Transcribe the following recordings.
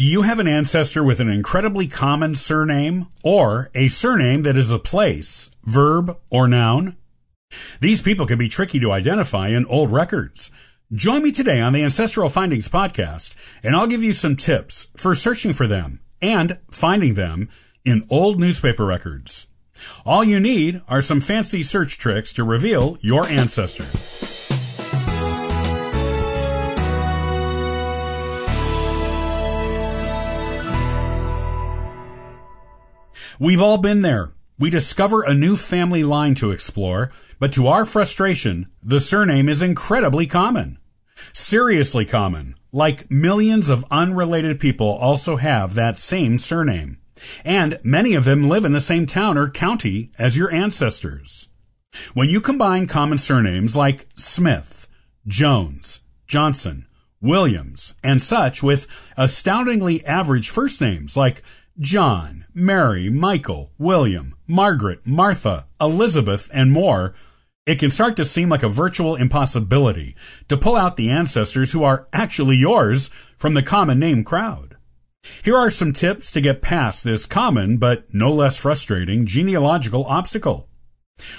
Do you have an ancestor with an incredibly common surname or a surname that is a place, verb, or noun? These people can be tricky to identify in old records. Join me today on the Ancestral Findings podcast, and I'll give you some tips for searching for them and finding them in old newspaper records. All you need are some fancy search tricks to reveal your ancestors. We've all been there. We discover a new family line to explore, but to our frustration, the surname is incredibly common. Seriously common, like millions of unrelated people also have that same surname. And many of them live in the same town or county as your ancestors. When you combine common surnames like Smith, Jones, Johnson, Williams, and such with astoundingly average first names like John, Mary, Michael, William, Margaret, Martha, Elizabeth, and more, it can start to seem like a virtual impossibility to pull out the ancestors who are actually yours from the common name crowd. Here are some tips to get past this common but no less frustrating genealogical obstacle.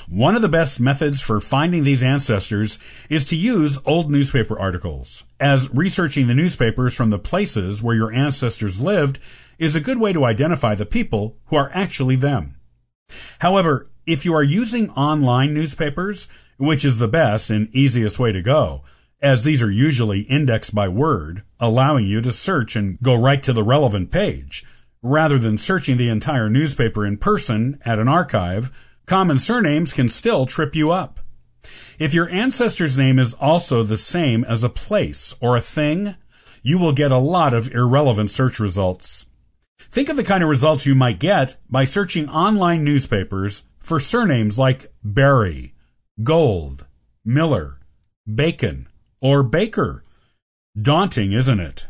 One of the best methods for finding these ancestors is to use old newspaper articles, as researching the newspapers from the places where your ancestors lived is a good way to identify the people who are actually them. However, if you are using online newspapers, which is the best and easiest way to go, as these are usually indexed by word, allowing you to search and go right to the relevant page, rather than searching the entire newspaper in person at an archive, common surnames can still trip you up. If your ancestor's name is also the same as a place or a thing, you will get a lot of irrelevant search results. Think of the kind of results you might get by searching online newspapers for surnames like Berry, Gold, Miller, Bacon, or Baker. Daunting, isn't it?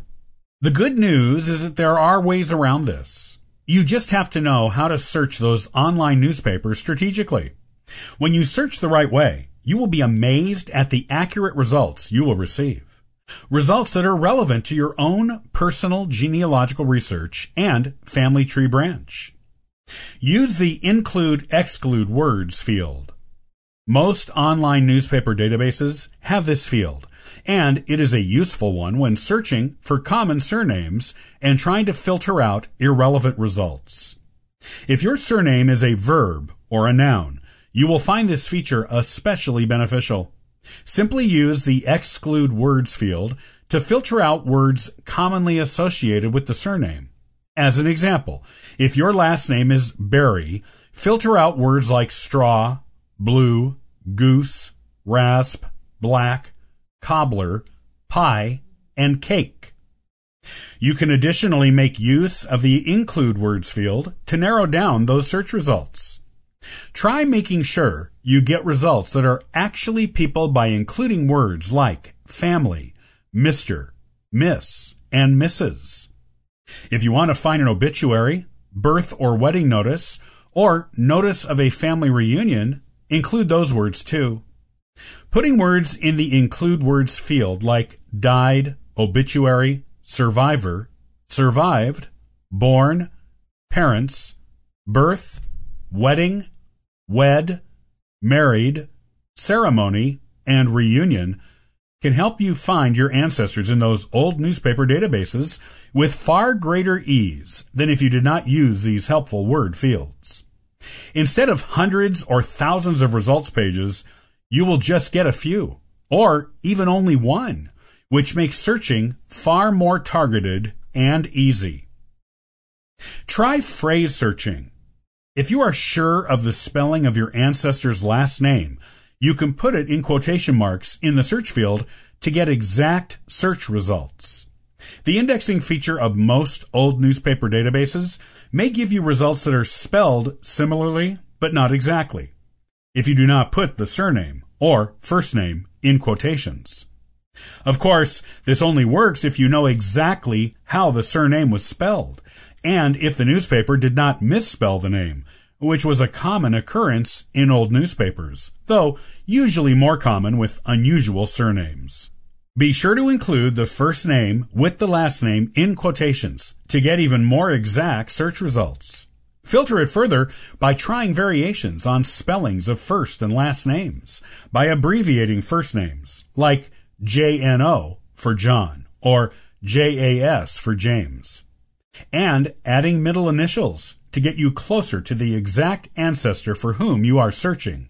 The good news is that there are ways around this. You just have to know how to search those online newspapers strategically. When you search the right way, you will be amazed at the accurate results you will receive results that are relevant to your own personal genealogical research and family tree branch. Use the include exclude words field. Most online newspaper databases have this field, and it is a useful one when searching for common surnames and trying to filter out irrelevant results. If your surname is a verb or a noun, you will find this feature especially beneficial. Simply use the exclude words field to filter out words commonly associated with the surname. As an example, if your last name is Berry, filter out words like straw, blue, goose, rasp, black, cobbler, pie, and cake. You can additionally make use of the include words field to narrow down those search results. Try making sure you get results that are actually people by including words like family, Mr., Miss, and Mrs. If you want to find an obituary, birth or wedding notice, or notice of a family reunion, include those words too. Putting words in the include words field like died, obituary, survivor, survived, born, parents, birth, wedding, wed, married, ceremony, and reunion can help you find your ancestors in those old newspaper databases with far greater ease than if you did not use these helpful word fields. Instead of hundreds or thousands of results pages, you will just get a few, or even only one, which makes searching far more targeted and easy. Try phrase searching. If you are sure of the spelling of your ancestor's last name, you can put it in quotation marks in the search field to get exact search results. The indexing feature of most old newspaper databases may give you results that are spelled similarly, but not exactly, if you do not put the surname or first name in quotations. Of course, this only works if you know exactly how the surname was spelled and if the newspaper did not misspell the name, which was a common occurrence in old newspapers, though usually more common with unusual surnames. Be sure to include the first name with the last name in quotations to get even more exact search results. Filter it further by trying variations on spellings of first and last names, by abbreviating first names, like JNO for John, or JAS for James, and adding middle initials to get you closer to the exact ancestor for whom you are searching.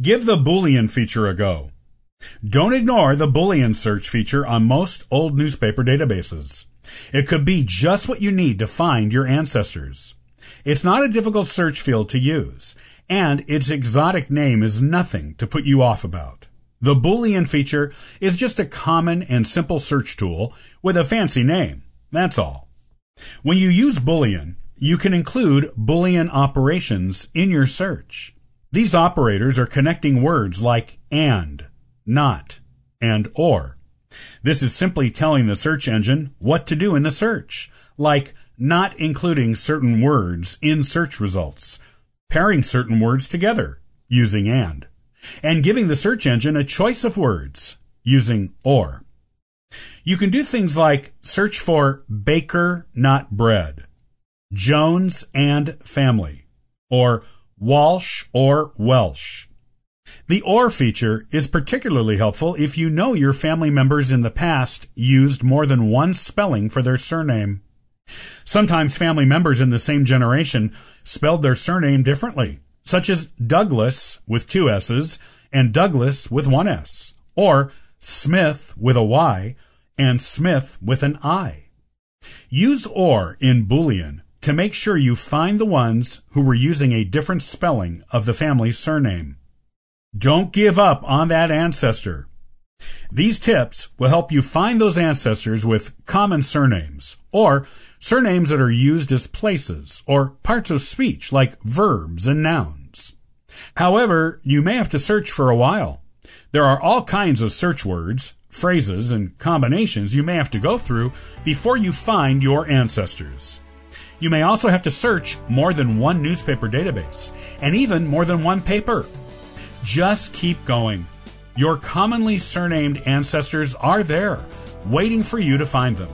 Give the Boolean feature a go. Don't ignore the Boolean search feature on most old newspaper databases. It could be just what you need to find your ancestors. It's not a difficult search field to use, and its exotic name is nothing to put you off about. The Boolean feature is just a common and simple search tool with a fancy name. That's all. When you use Boolean, you can include Boolean operations in your search. These operators are connecting words like and, not, and or. This is simply telling the search engine what to do in the search, like not including certain words in search results, pairing certain words together using and, and giving the search engine a choice of words using or. You can do things like search for baker, not bread, Jones and family, or Walsh or Welsh. The OR feature is particularly helpful if you know your family members in the past used more than one spelling for their surname. Sometimes family members in the same generation spelled their surname differently, such as Douglass with two S's and Douglas with one S, or Smyth with a Y and Smith with an I. Use OR in Boolean to make sure you find the ones who were using a different spelling of the family's surname. Don't give up on that ancestor. These tips will help you find those ancestors with common surnames or surnames that are used as places or parts of speech like verbs and nouns. However, you may have to search for a while. There are all kinds of search words, phrases, and combinations you may have to go through before you find your ancestors. You may also have to search more than one newspaper database and even more than one paper. Just keep going. Your commonly surnamed ancestors are there, waiting for you to find them.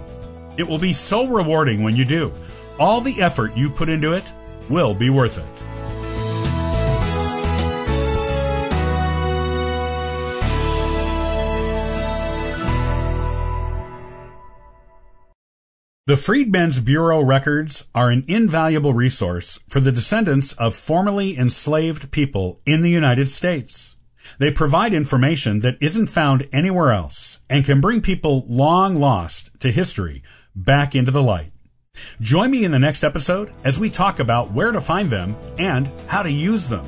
It will be so rewarding when you do. All the effort you put into it will be worth it. The Freedmen's Bureau records are an invaluable resource for the descendants of formerly enslaved people in the United States. They provide information that isn't found anywhere else and can bring people long lost to history back into the light. Join me in the next episode as we talk about where to find them and how to use them.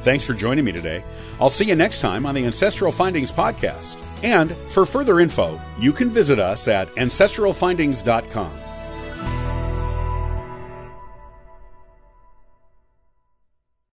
Thanks for joining me today. I'll see you next time on the Ancestral Findings Podcast. And for further info, you can visit us at ancestralfindings.com.